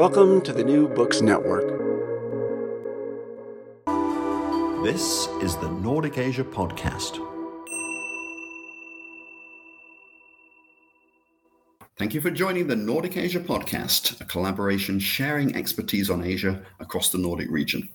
Welcome to the New Books Network. This is the Nordic Asia Podcast. Thank you for joining the Nordic Asia Podcast, a collaboration sharing expertise on Asia across the Nordic region.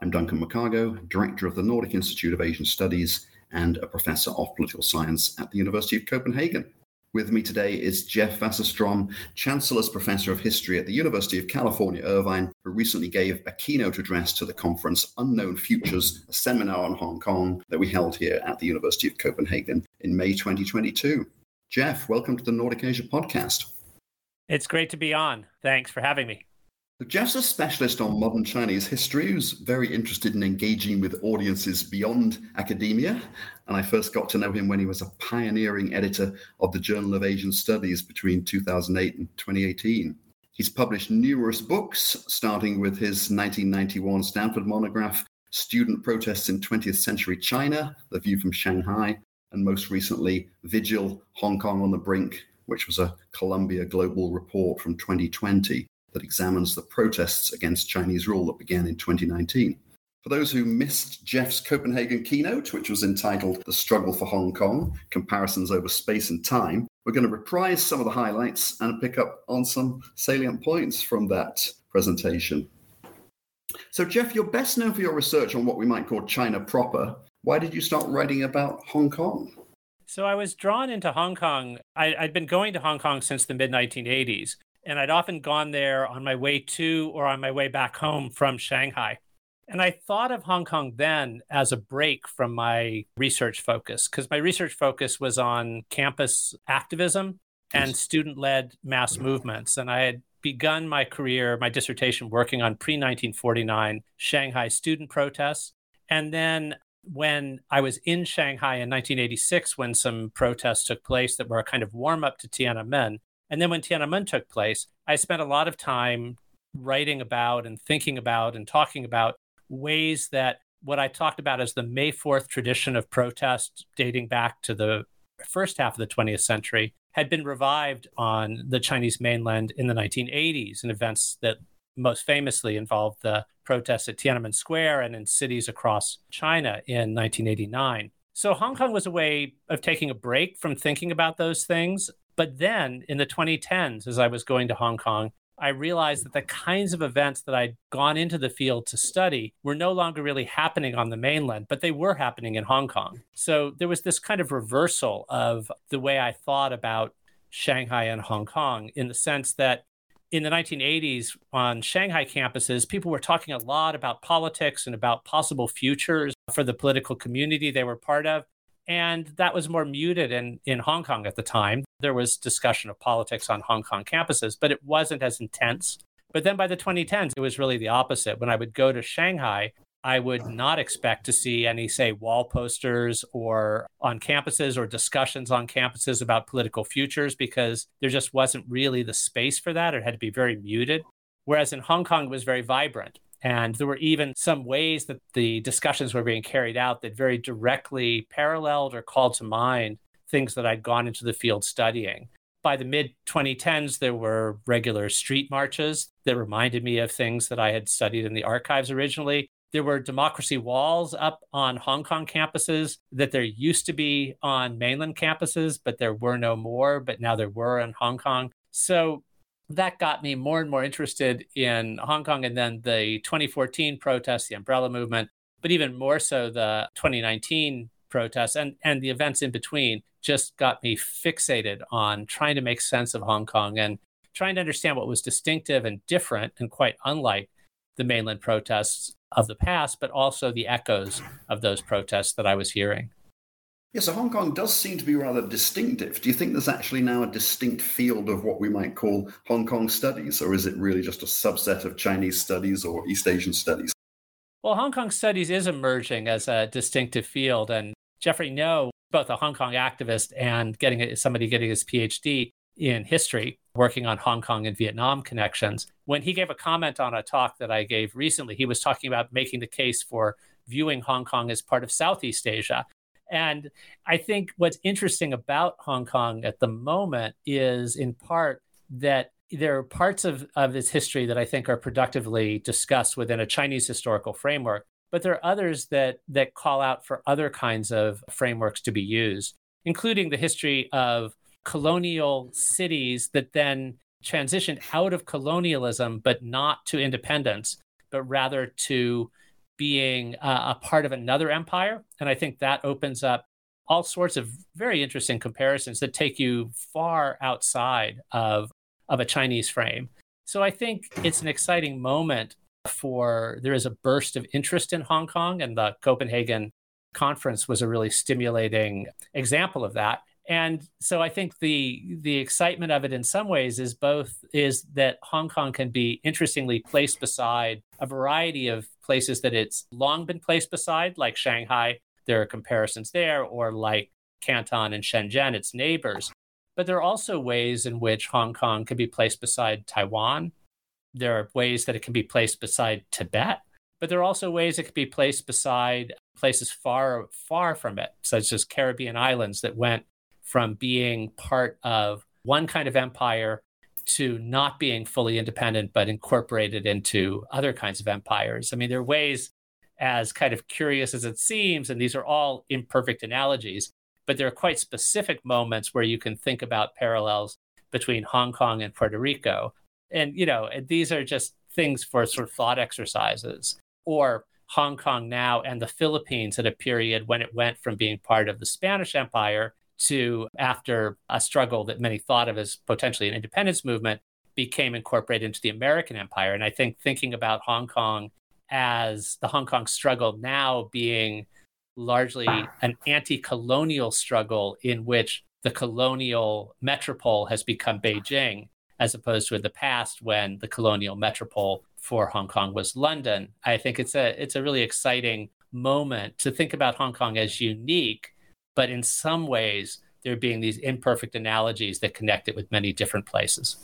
I'm Duncan McCargo, Director of the Nordic Institute of Asian Studies and a Professor of Political Science at the University of Copenhagen. With me today is Jeff Wasserstrom, Chancellor's Professor of History at the University of California, Irvine, who recently gave a keynote address to the conference Unknown Futures, a seminar on Hong Kong that we held here at the University of Copenhagen in May 2022. Jeff, welcome to the Nordic Asia podcast. It's great to be on. Thanks for having me. Jeff's a specialist on modern Chinese history who's very interested in engaging with audiences beyond academia. And I first got to know him when he was a pioneering editor of the Journal of Asian Studies between 2008 and 2018. He's published numerous books, starting with his 1991 Stanford monograph, Student Protests in 20th Century China, The View from Shanghai, and most recently, Vigil, Hong Kong on the Brink, which was a Columbia Global report from 2020 that examines the protests against Chinese rule that began in 2019. For those who missed Jeff's Copenhagen keynote, which was entitled The Struggle for Hong Kong Comparisons Over Space and Time, we're going to reprise some of the highlights and pick up on some salient points from that presentation. So, Jeff, you're best known for your research on what we might call China proper. Why did you start writing about Hong Kong? So, I was drawn into Hong Kong. I, had been going to Hong Kong since the mid 1980s and I'd often gone there on my way to or on my way back home from Shanghai. And I thought of Hong Kong then as a break from my research focus, because my research focus was on campus activism and student led mass movements. And I had begun my career, my dissertation, working on pre 1949 Shanghai student protests. And then when I was in Shanghai in 1986, when some protests took place that were a kind of warm up to Tiananmen, and then when Tiananmen took place, I spent a lot of time writing about and thinking about and talking about ways that what I talked about as the May 4th tradition of protest dating back to the first half of the 20th century had been revived on the Chinese mainland in the 1980s in events that most famously involved the protests at Tiananmen Square and in cities across China in 1989. So Hong Kong was a way of taking a break from thinking about those things but then in the 2010s, as I was going to Hong Kong, I realized that the kinds of events that I'd gone into the field to study were no longer really happening on the mainland, but they were happening in Hong Kong. So there was this kind of reversal of the way I thought about Shanghai and Hong Kong in the sense that in the 1980s on Shanghai campuses, people were talking a lot about politics and about possible futures for the political community they were part of. And that was more muted in, in Hong Kong at the time. There was discussion of politics on Hong Kong campuses, but it wasn't as intense. But then by the 2010s, it was really the opposite. When I would go to Shanghai, I would not expect to see any, say, wall posters or on campuses or discussions on campuses about political futures because there just wasn't really the space for that. It had to be very muted. Whereas in Hong Kong, it was very vibrant. And there were even some ways that the discussions were being carried out that very directly paralleled or called to mind things that I'd gone into the field studying. By the mid 2010s, there were regular street marches that reminded me of things that I had studied in the archives originally. There were democracy walls up on Hong Kong campuses that there used to be on mainland campuses, but there were no more, but now there were in Hong Kong. So that got me more and more interested in Hong Kong and then the 2014 protests, the umbrella movement, but even more so the 2019 protests and, and the events in between just got me fixated on trying to make sense of Hong Kong and trying to understand what was distinctive and different and quite unlike the mainland protests of the past, but also the echoes of those protests that I was hearing. Yeah, so Hong Kong does seem to be rather distinctive. Do you think there's actually now a distinct field of what we might call Hong Kong studies, or is it really just a subset of Chinese studies or East Asian studies? Well, Hong Kong studies is emerging as a distinctive field. And Jeffrey Ngo, both a Hong Kong activist and getting somebody getting his PhD in history, working on Hong Kong and Vietnam connections. When he gave a comment on a talk that I gave recently, he was talking about making the case for viewing Hong Kong as part of Southeast Asia. And I think what's interesting about Hong Kong at the moment is, in part, that there are parts of, of its history that I think are productively discussed within a Chinese historical framework, but there are others that that call out for other kinds of frameworks to be used, including the history of colonial cities that then transitioned out of colonialism, but not to independence, but rather to being uh, a part of another empire. And I think that opens up all sorts of very interesting comparisons that take you far outside of, of a Chinese frame. So I think it's an exciting moment for there is a burst of interest in Hong Kong, and the Copenhagen conference was a really stimulating example of that. And so I think the the excitement of it in some ways is both is that Hong Kong can be interestingly placed beside a variety of places that it's long been placed beside, like Shanghai, there are comparisons there, or like Canton and Shenzhen, its neighbors. But there are also ways in which Hong Kong can be placed beside Taiwan. There are ways that it can be placed beside Tibet, but there are also ways it can be placed beside places far, far from it, such as Caribbean islands that went from being part of one kind of empire to not being fully independent, but incorporated into other kinds of empires. I mean, there are ways as kind of curious as it seems, and these are all imperfect analogies, but there are quite specific moments where you can think about parallels between Hong Kong and Puerto Rico. And, you know, these are just things for sort of thought exercises. Or Hong Kong now and the Philippines at a period when it went from being part of the Spanish Empire to after a struggle that many thought of as potentially an independence movement became incorporated into the American Empire. And I think thinking about Hong Kong as the Hong Kong struggle now being largely an anti colonial struggle in which the colonial metropole has become Beijing, as opposed to in the past when the colonial metropole for Hong Kong was London. I think it's a it's a really exciting moment to think about Hong Kong as unique, but in some ways there being these imperfect analogies that connect it with many different places.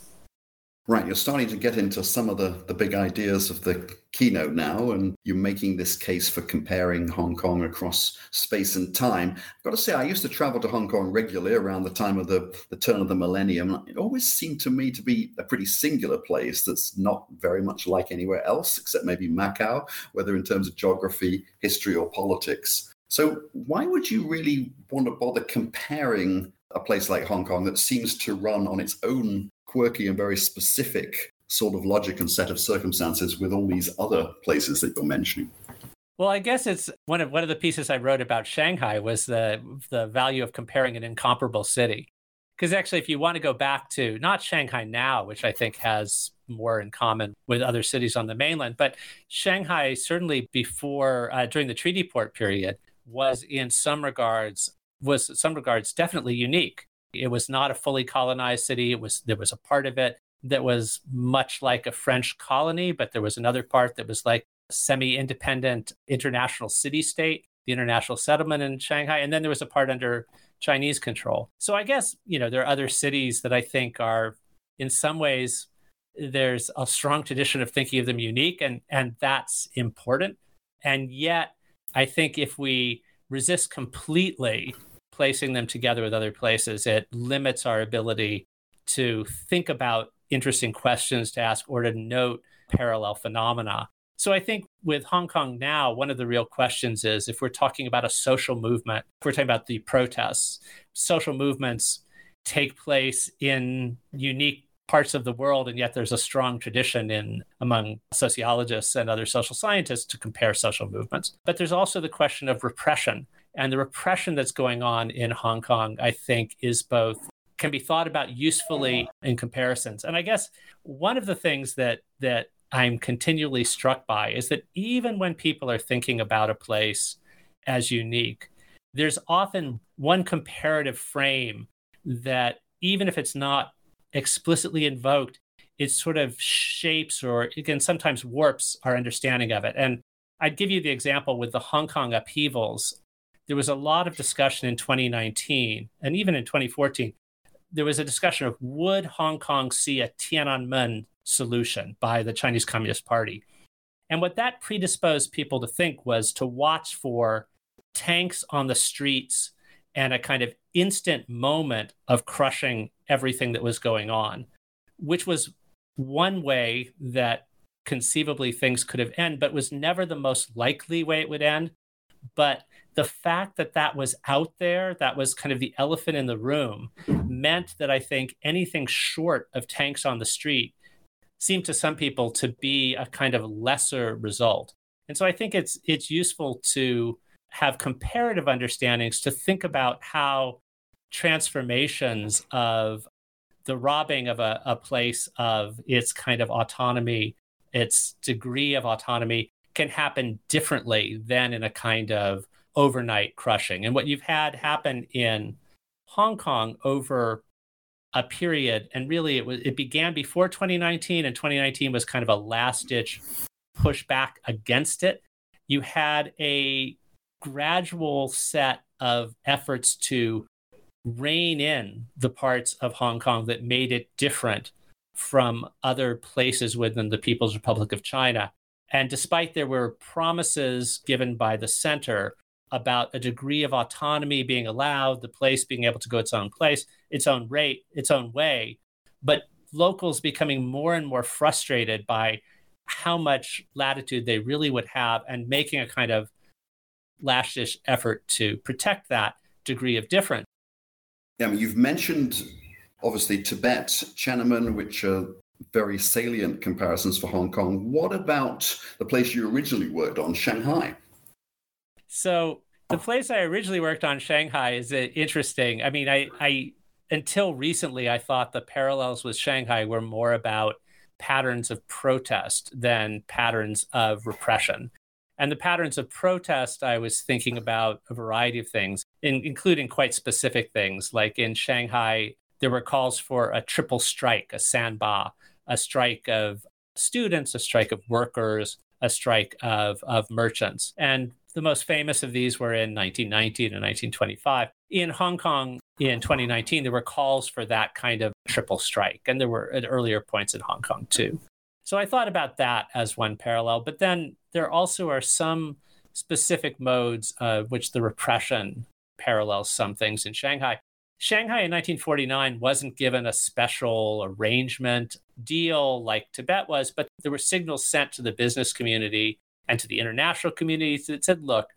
Right, you're starting to get into some of the, the big ideas of the keynote now, and you're making this case for comparing Hong Kong across space and time. I've got to say, I used to travel to Hong Kong regularly around the time of the, the turn of the millennium. It always seemed to me to be a pretty singular place that's not very much like anywhere else, except maybe Macau, whether in terms of geography, history, or politics. So, why would you really want to bother comparing a place like Hong Kong that seems to run on its own quirky and very specific sort of logic and set of circumstances with all these other places that you're mentioning. Well, I guess it's one of one of the pieces I wrote about Shanghai was the the value of comparing an incomparable city. Because actually, if you want to go back to not Shanghai now, which I think has more in common with other cities on the mainland, but Shanghai certainly before uh, during the treaty port period was in some regards was some regards definitely unique. It was not a fully colonized city. It was there was a part of it that was much like a French colony, but there was another part that was like a semi-independent international city-state, the international settlement in Shanghai, and then there was a part under Chinese control. So I guess, you know, there are other cities that I think are in some ways there's a strong tradition of thinking of them unique and and that's important. And yet I think if we resist completely placing them together with other places, it limits our ability to think about interesting questions to ask or to note parallel phenomena. So I think with Hong Kong now, one of the real questions is if we're talking about a social movement, if we're talking about the protests, social movements take place in unique parts of the world and yet there's a strong tradition in among sociologists and other social scientists to compare social movements but there's also the question of repression and the repression that's going on in Hong Kong, I think, is both can be thought about usefully in comparisons. And I guess one of the things that that I'm continually struck by is that even when people are thinking about a place as unique, there's often one comparative frame that even if it's not explicitly invoked, it sort of shapes or again sometimes warps our understanding of it. And I'd give you the example with the Hong Kong upheavals there was a lot of discussion in 2019 and even in 2014. There was a discussion of would Hong Kong see a Tiananmen solution by the Chinese Communist Party? And what that predisposed people to think was to watch for tanks on the streets and a kind of instant moment of crushing everything that was going on, which was one way that conceivably things could have ended, but was never the most likely way it would end. But the fact that that was out there, that was kind of the elephant in the room, meant that I think anything short of tanks on the street seemed to some people to be a kind of lesser result. And so I think it's it's useful to have comparative understandings to think about how transformations of the robbing of a, a place of its kind of autonomy, its degree of autonomy can happen differently than in a kind of overnight crushing. And what you've had happen in Hong Kong over a period, and really it was it began before 2019, and 2019 was kind of a last ditch pushback against it. You had a gradual set of efforts to rein in the parts of Hong Kong that made it different from other places within the People's Republic of China. And despite there were promises given by the center about a degree of autonomy being allowed, the place being able to go its own place, its own rate, its own way, but locals becoming more and more frustrated by how much latitude they really would have and making a kind of last effort to protect that degree of difference. Yeah, I mean, you've mentioned obviously Tibet, Tiananmen, which are very salient comparisons for Hong Kong. What about the place you originally worked on, Shanghai? So the place I originally worked on, Shanghai, is interesting. I mean, I, I until recently I thought the parallels with Shanghai were more about patterns of protest than patterns of repression. And the patterns of protest, I was thinking about a variety of things, in, including quite specific things. Like in Shanghai, there were calls for a triple strike, a sanba, a strike of students, a strike of workers, a strike of, of merchants. And the most famous of these were in 1919 and 1925. In Hong Kong in 2019, there were calls for that kind of triple strike. And there were at earlier points in Hong Kong too. So I thought about that as one parallel. But then there also are some specific modes uh, which the repression parallels some things in Shanghai. Shanghai in 1949 wasn't given a special arrangement deal like Tibet was, but there were signals sent to the business community and to the international community that said, look,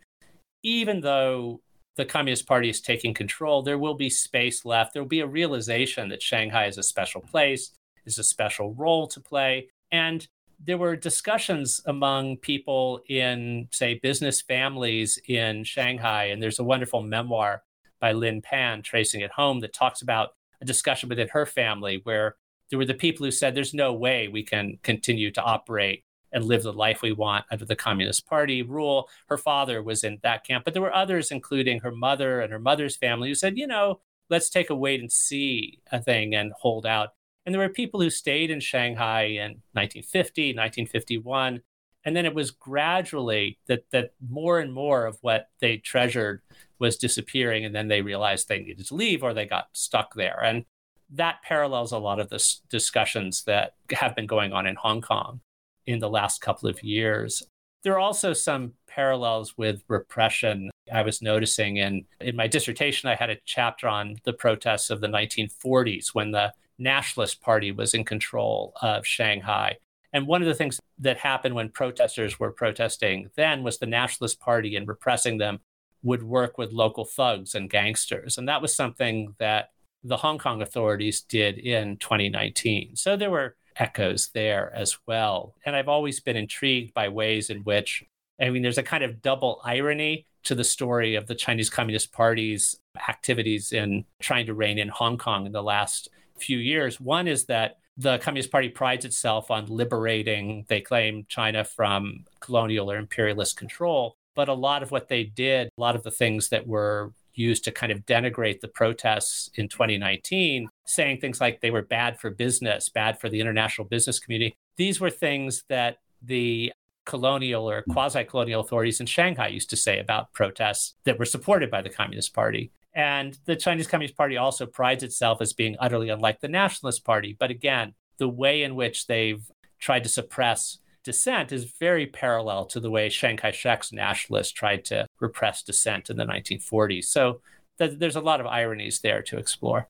even though the Communist Party is taking control, there will be space left. There will be a realization that Shanghai is a special place, is a special role to play, and there were discussions among people in, say, business families in Shanghai. And there's a wonderful memoir by Lynn Pan, Tracing It Home, that talks about a discussion within her family where there were the people who said, there's no way we can continue to operate and live the life we want under the Communist Party rule. Her father was in that camp, but there were others, including her mother and her mother's family, who said, you know, let's take a wait and see a thing and hold out. And there were people who stayed in Shanghai in 1950, 1951. And then it was gradually that, that more and more of what they treasured was disappearing. And then they realized they needed to leave or they got stuck there. And that parallels a lot of the discussions that have been going on in Hong Kong in the last couple of years. There are also some parallels with repression. I was noticing in, in my dissertation, I had a chapter on the protests of the 1940s when the Nationalist Party was in control of Shanghai. And one of the things that happened when protesters were protesting then was the Nationalist Party and repressing them would work with local thugs and gangsters. And that was something that the Hong Kong authorities did in 2019. So there were echoes there as well. And I've always been intrigued by ways in which, I mean, there's a kind of double irony to the story of the Chinese Communist Party's activities in trying to rein in Hong Kong in the last few years. One is that the Communist Party prides itself on liberating, they claim, China from colonial or imperialist control. But a lot of what they did, a lot of the things that were used to kind of denigrate the protests in 2019, saying things like they were bad for business, bad for the international business community, these were things that the colonial or quasi colonial authorities in Shanghai used to say about protests that were supported by the Communist Party. And the Chinese Communist Party also prides itself as being utterly unlike the Nationalist Party. But again, the way in which they've tried to suppress dissent is very parallel to the way Chiang Kai shek's nationalists tried to repress dissent in the 1940s. So th- there's a lot of ironies there to explore.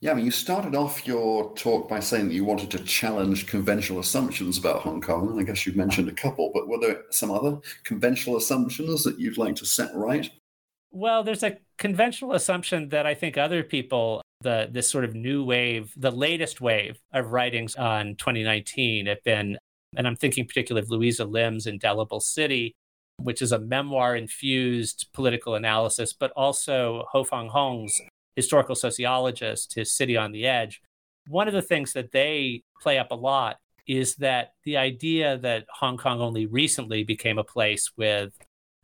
Yeah, I mean, you started off your talk by saying that you wanted to challenge conventional assumptions about Hong Kong, and I guess you've mentioned a couple, but were there some other conventional assumptions that you'd like to set right? Well, there's a conventional assumption that I think other people, the this sort of new wave, the latest wave of writings on 2019 have been, and I'm thinking particularly of Louisa Lim's Indelible City, which is a memoir infused political analysis, but also Ho-fung Hung's historical sociologist, his City on the Edge, one of the things that they play up a lot is that the idea that Hong Kong only recently became a place with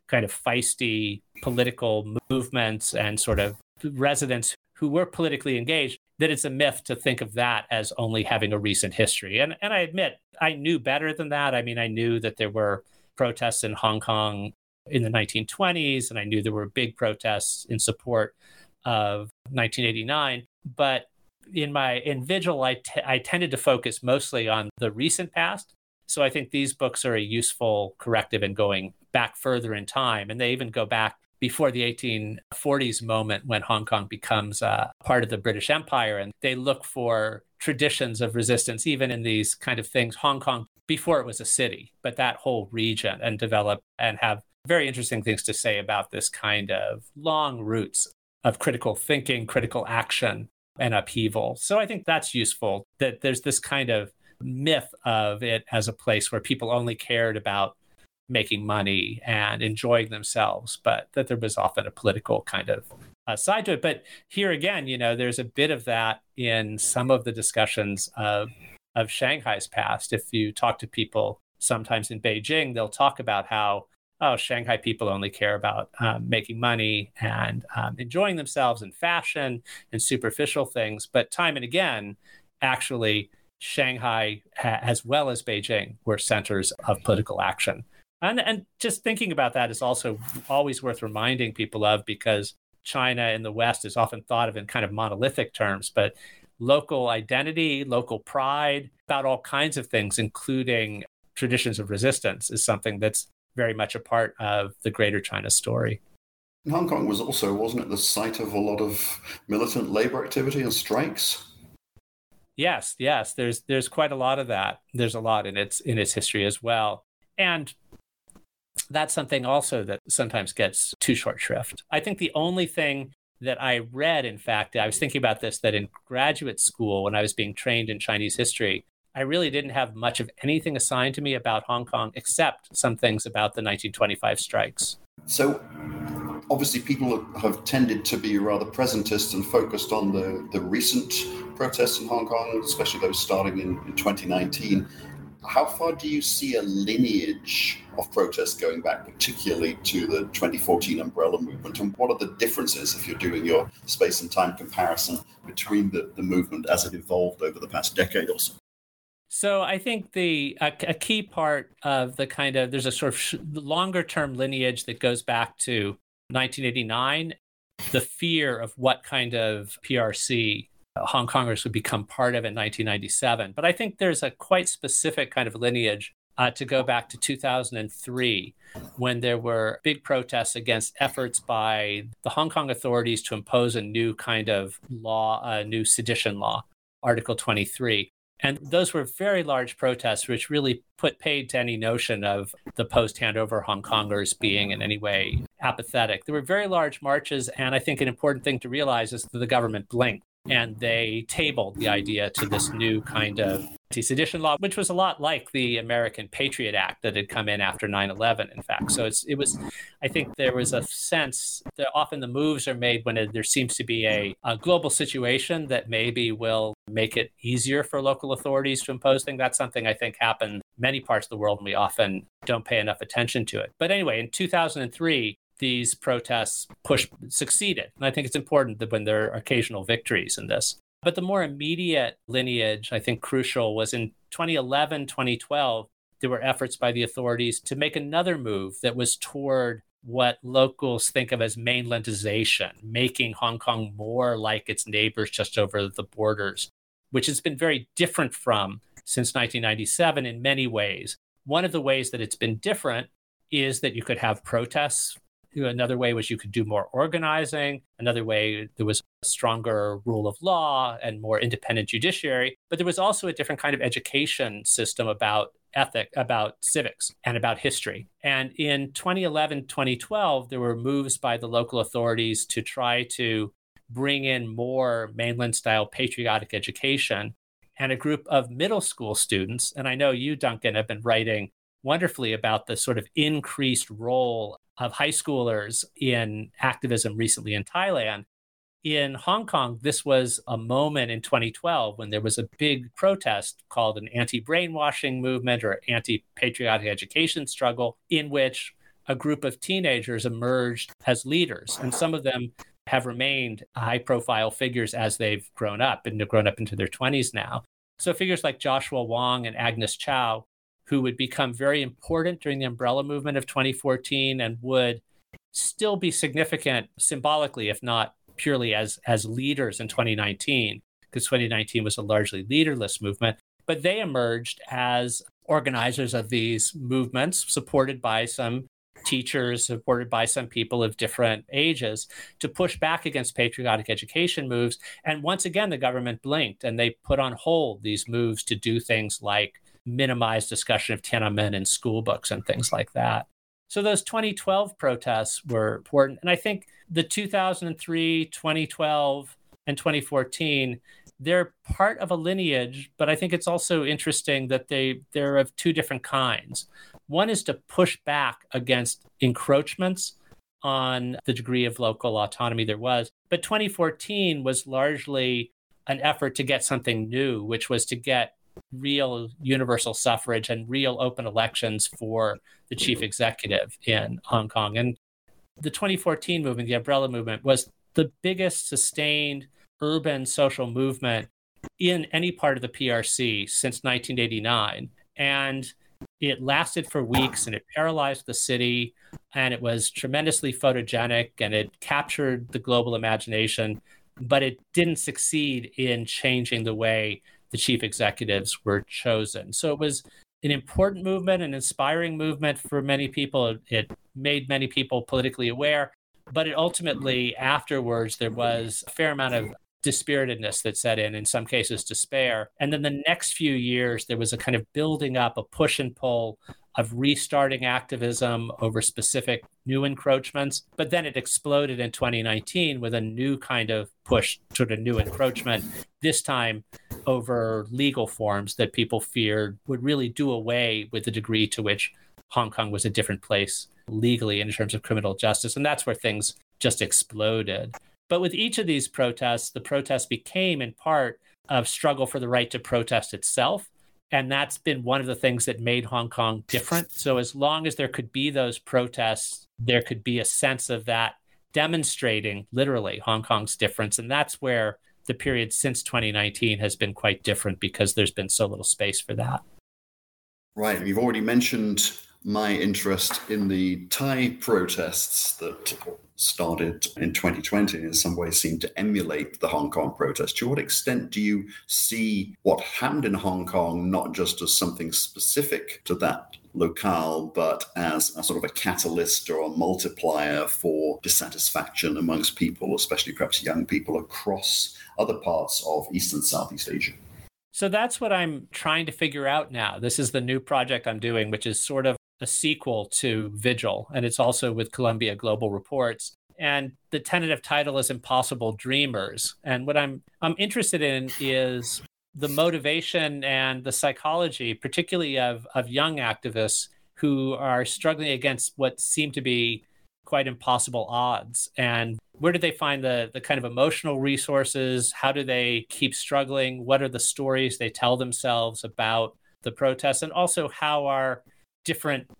kind of feisty political movements and sort of residents who were politically engaged, that it's a myth to think of that as only having a recent history. And, and I admit, I knew better than that. I mean, I knew that there were protests in Hong Kong in the 1920s, and I knew there were big protests in support of 1989. But in my in Vigil, I, t- I tended to focus mostly on the recent past. So I think these books are a useful corrective in going back further in time, and they even go back before the 1840s moment when Hong Kong becomes uh, part of the British Empire, and they look for traditions of resistance, even in these kind of things. Hong Kong before it was a city, but that whole region, and develop and have very interesting things to say about this kind of long roots of critical thinking, critical action, and upheaval. So I think that's useful that there's this kind of myth of it as a place where people only cared about making money and enjoying themselves, but that there was often a political kind of uh, side to it. But here again, you know, there's a bit of that in some of the discussions of of Shanghai's past. If you talk to people sometimes in Beijing, they'll talk about how oh, Shanghai people only care about um, making money and um, enjoying themselves and fashion and superficial things. But time and again, actually, Shanghai, as well as Beijing, were centers of political action. And, and just thinking about that is also always worth reminding people of because China in the West is often thought of in kind of monolithic terms, but local identity, local pride, about all kinds of things, including traditions of resistance, is something that's very much a part of the greater China story. Hong Kong was also, wasn't it, the site of a lot of militant labor activity and strikes? Yes, yes. There's there's quite a lot of that. There's a lot in its in its history as well. And that's something also that sometimes gets too short shrift. I think the only thing that I read, in fact, I was thinking about this that in graduate school, when I was being trained in Chinese history, I really didn't have much of anything assigned to me about Hong Kong except some things about the 1925 strikes. So, obviously, people have tended to be rather presentist and focused on the, the recent protests in Hong Kong, especially those starting in, in 2019. How far do you see a lineage of protests going back, particularly to the 2014 umbrella movement? And what are the differences, if you're doing your space and time comparison, between the, the movement as it evolved over the past decade or so? So I think the a, a, key part of the kind of there's a sort of sh- longer term lineage that goes back to 1989, the fear of what kind of PRC Hong Kongers would become part of in 1997. But I think there's a quite specific kind of lineage uh, to go back to 2003 when there were big protests against efforts by the Hong Kong authorities to impose a new kind of law, a new sedition law, Article 23 and those were very large protests, which really put paid to any notion of the post handover Hong Kongers being in any way apathetic. There were very large marches. And I think an important thing to realize is that the government blinked and they tabled the idea to this new kind of anti-sedition law, which was a lot like the American Patriot Act that had come in after 9/11. In fact, so it was, I think there was a sense that often the moves are made when it, there seems to be a, a global situation that maybe will make it easier for local authorities to impose things. That's something I think happened many parts of the world, and we often don't pay enough attention to it. But anyway, in 2003, these protests push succeeded. And I think it's important that when there are occasional victories in this. But the more immediate lineage, I think crucial, was in 2011, 2012, there were efforts by the authorities to make another move that was toward what locals think of as mainlandization, making Hong Kong more like its neighbors just over the borders, which has been very different from since 1997 in many ways. One of the ways that it's been different is that you could have protests Another way was you could do more organizing. Another way, there was a stronger rule of law and more independent judiciary. But there was also a different kind of education system about ethic, about civics, and about history. And in 2011, 2012, there were moves by the local authorities to try to bring in more mainland style patriotic education. And a group of middle school students, and I know you, Duncan, have been writing wonderfully about the sort of increased role of high schoolers in activism recently in Thailand. In Hong Kong, this was a moment in 2012 when there was a big protest called an anti brainwashing movement or anti patriotic education struggle, in which a group of teenagers emerged as leaders. And some of them have remained high profile figures as they've grown up and have grown up into their 20s now. So figures like Joshua Wong and Agnes Chow who would become very important during the umbrella movement of 2014 and would still be significant symbolically, if not purely as, as leaders in 2019, because 2019 was a largely leaderless movement. But they emerged as organizers of these movements, supported by some teachers, supported by some people of different ages, to push back against patriotic education moves. And once again, the government blinked and they put on hold these moves to do things like minimize discussion of Tiananmen in school books and things like that. So those 2012 protests were important. And I think the 2003, 2012, and 2014, they're part of a lineage, but I think it's also interesting that they, they're of two different kinds. One is to push back against encroachments on the degree of local autonomy there was. But 2014 was largely an effort to get something new, which was to get real universal suffrage and real open elections for the chief executive in Hong Kong. And the 2014 movement, the umbrella movement, was the biggest sustained urban social movement in any part of the PRC since 1989. And it lasted for weeks and it paralyzed the city and it was tremendously photogenic and it captured the global imagination, but it didn't succeed in changing the way the chief executives were chosen. So it was an important movement, an inspiring movement for many people. It made many people politically aware, but it ultimately, afterwards, there was a fair amount of dispiritedness that set in, in some cases, despair. And then the next few years, there was a kind of building up, a push and pull of restarting activism over specific new encroachments. But then it exploded in 2019 with a new kind of push toward a new encroachment, this time over legal forms that people feared would really do away with the degree to which Hong Kong was a different place legally in terms of criminal justice. And that's where things just exploded. But with each of these protests, the protest became in part of struggle for the right to protest itself and that's been one of the things that made Hong Kong different. So, as long as there could be those protests, there could be a sense of that demonstrating literally Hong Kong's difference. And that's where the period since 2019 has been quite different because there's been so little space for that. Right. You've already mentioned my interest in the Thai protests that started in 2020 and in some ways seem to emulate the Hong Kong protests. To what extent do you see what happened in Hong Kong not just as something specific to that locale, but as a sort of a catalyst or a multiplier for dissatisfaction amongst people, especially perhaps young people across other parts of East and Southeast Asia? So that's what I'm trying to figure out now. This is the new project I'm doing, which is sort of a sequel to Vigil, and it's also with Columbia Global Reports. And the tentative title is Impossible Dreamers. And what I'm I'm interested in is the motivation and the psychology, particularly of, of young activists who are struggling against what seem to be quite impossible odds. And where do they find the, the kind of emotional resources? How do they keep struggling? What are the stories they tell themselves about the protests? And also, how are different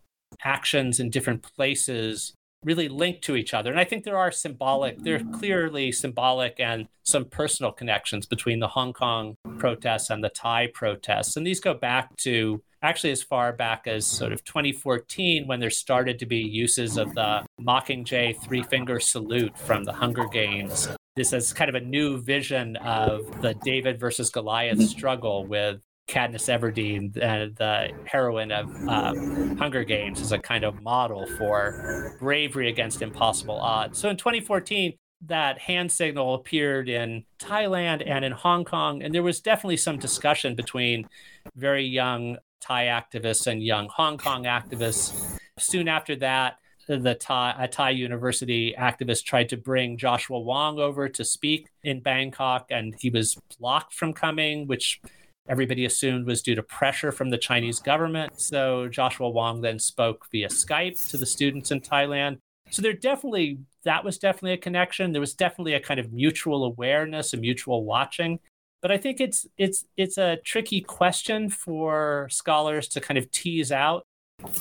actions in different places really linked to each other. And I think there are symbolic, there are clearly symbolic and some personal connections between the Hong Kong protests and the Thai protests. And these go back to actually as far back as sort of 2014 when there started to be uses of the Mockingjay three finger salute from the Hunger Games. This is kind of a new vision of the David versus Goliath struggle with Katniss Everdeen, uh, the heroine of uh, Hunger Games, as a kind of model for bravery against impossible odds. So in 2014, that hand signal appeared in Thailand and in Hong Kong, and there was definitely some discussion between very young Thai activists and young Hong Kong activists. Soon after that, the Thai, a Thai university activist tried to bring Joshua Wong over to speak in Bangkok, and he was blocked from coming, which everybody assumed was due to pressure from the Chinese government. So Joshua Wong then spoke via Skype to the students in Thailand. So there definitely that was definitely a connection. There was definitely a kind of mutual awareness, a mutual watching. But I think it's it's it's a tricky question for scholars to kind of tease out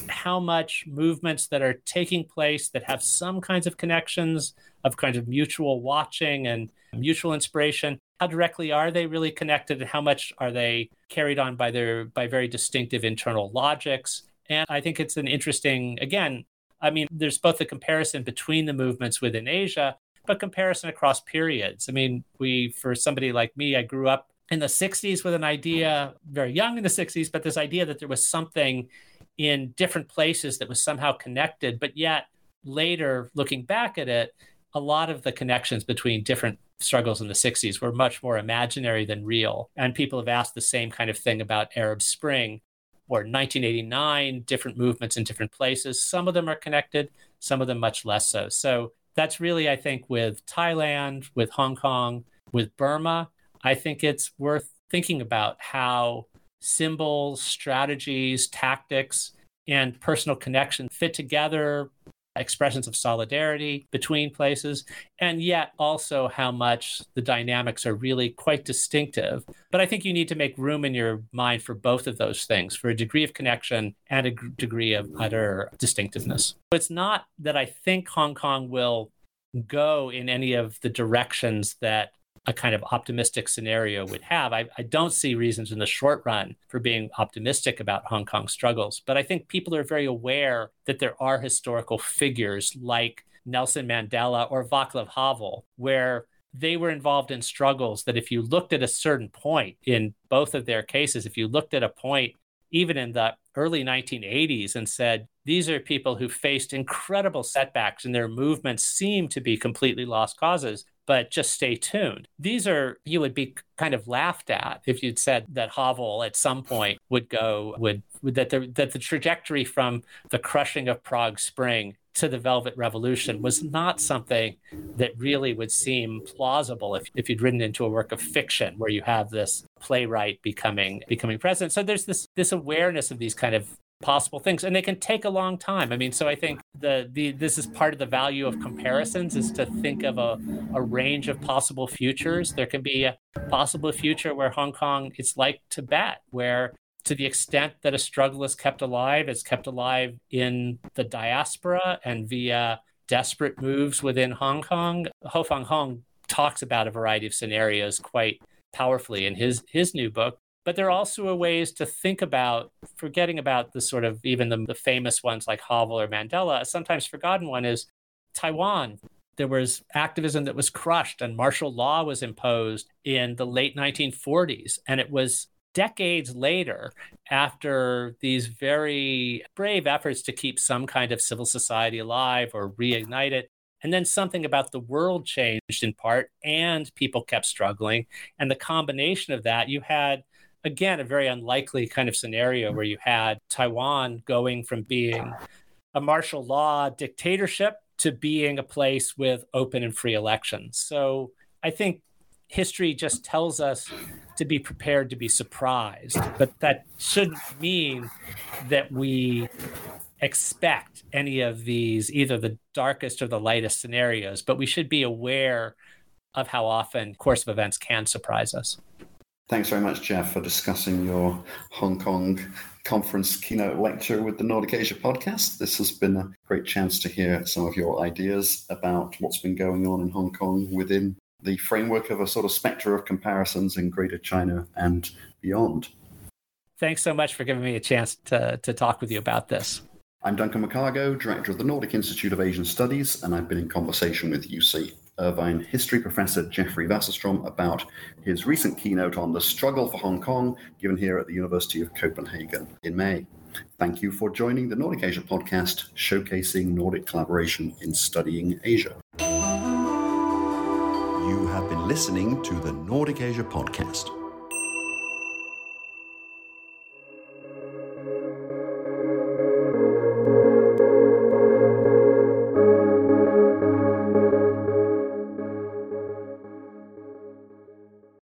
how much movements that are taking place that have some kinds of connections of kind of mutual watching and mutual inspiration how directly are they really connected and how much are they carried on by their by very distinctive internal logics? And i think it's an interesting again i mean there's both a comparison between the movements within asia but comparison across periods. I mean we for somebody like me i grew up in the 60s with an idea very young in the 60s but this idea that there was something in different places that was somehow connected, but yet later looking back at it, a lot of the connections between different struggles in the 60s were much more imaginary than real. And people have asked the same kind of thing about Arab Spring or 1989, different movements in different places. Some of them are connected, some of them much less so. So that's really, I think, with Thailand, with Hong Kong, with Burma, I think it's worth thinking about how symbols, strategies, tactics, and personal connection fit together, expressions of solidarity between places, and yet also how much the dynamics are really quite distinctive. But I think you need to make room in your mind for both of those things, for a degree of connection and a degree of utter distinctiveness. It's not that I think Hong Kong will go in any of the directions that a kind of optimistic scenario would have. I, I, don't see reasons in the short run for being optimistic about Hong Kong struggles, but I think people are very aware that there are historical figures like Nelson Mandela or Václav Havel, where they were involved in struggles that if you looked at a certain point in both of their cases, if you looked at a point even in the early 1980s and said, these are people who faced incredible setbacks and their movements seem to be completely lost causes but just stay tuned. These are, you would be kind of laughed at if you'd said that Havel at some point would go, would, that, the, that the trajectory from the crushing of Prague Spring to the Velvet Revolution was not something that really would seem plausible if, if you'd written into a work of fiction where you have this playwright becoming becoming president. So there's this this awareness of these kind of possible things and they can take a long time. I mean so i think the, the this is part of the value of comparisons is to think of a, a range of possible futures. There can be a possible future where hong kong is like tibet where to the extent that a struggle is kept alive is kept alive in the diaspora and via desperate moves within hong kong. Ho-fung Hung talks about a variety of scenarios quite powerfully in his his new book but there are also ways to think about forgetting about the sort of even the, the famous ones like Havel or Mandela. A sometimes forgotten one is Taiwan. There was activism that was crushed and martial law was imposed in the late 1940s. And it was decades later, after these very brave efforts to keep some kind of civil society alive or reignite it, and then something about the world changed in part, and people kept struggling. And the combination of that, you had again, a very unlikely kind of scenario where you had Taiwan going from being a martial law dictatorship to being a place with open and free elections. So I think history just tells us to be prepared to be surprised, but that shouldn't mean that we expect any of these, either the darkest or the lightest scenarios, but we should be aware of how often course of events can surprise us. Thanks very much, Jeff, for discussing your Hong Kong conference keynote lecture with the Nordic Asia podcast. This has been a great chance to hear some of your ideas about what's been going on in Hong Kong within the framework of a sort of spectre of comparisons in Greater China and beyond. Thanks so much for giving me a chance to, to talk with you about this. I'm Duncan McCargo, Director of the Nordic Institute of Asian Studies, and I've been in conversation with UC Irvine history professor Jeffrey Wasserstrom about his recent keynote on the struggle for Hong Kong given here at the University of Copenhagen in May. Thank you for joining the Nordic Asia podcast, showcasing Nordic collaboration in studying Asia. You have been listening to the Nordic Asia podcast.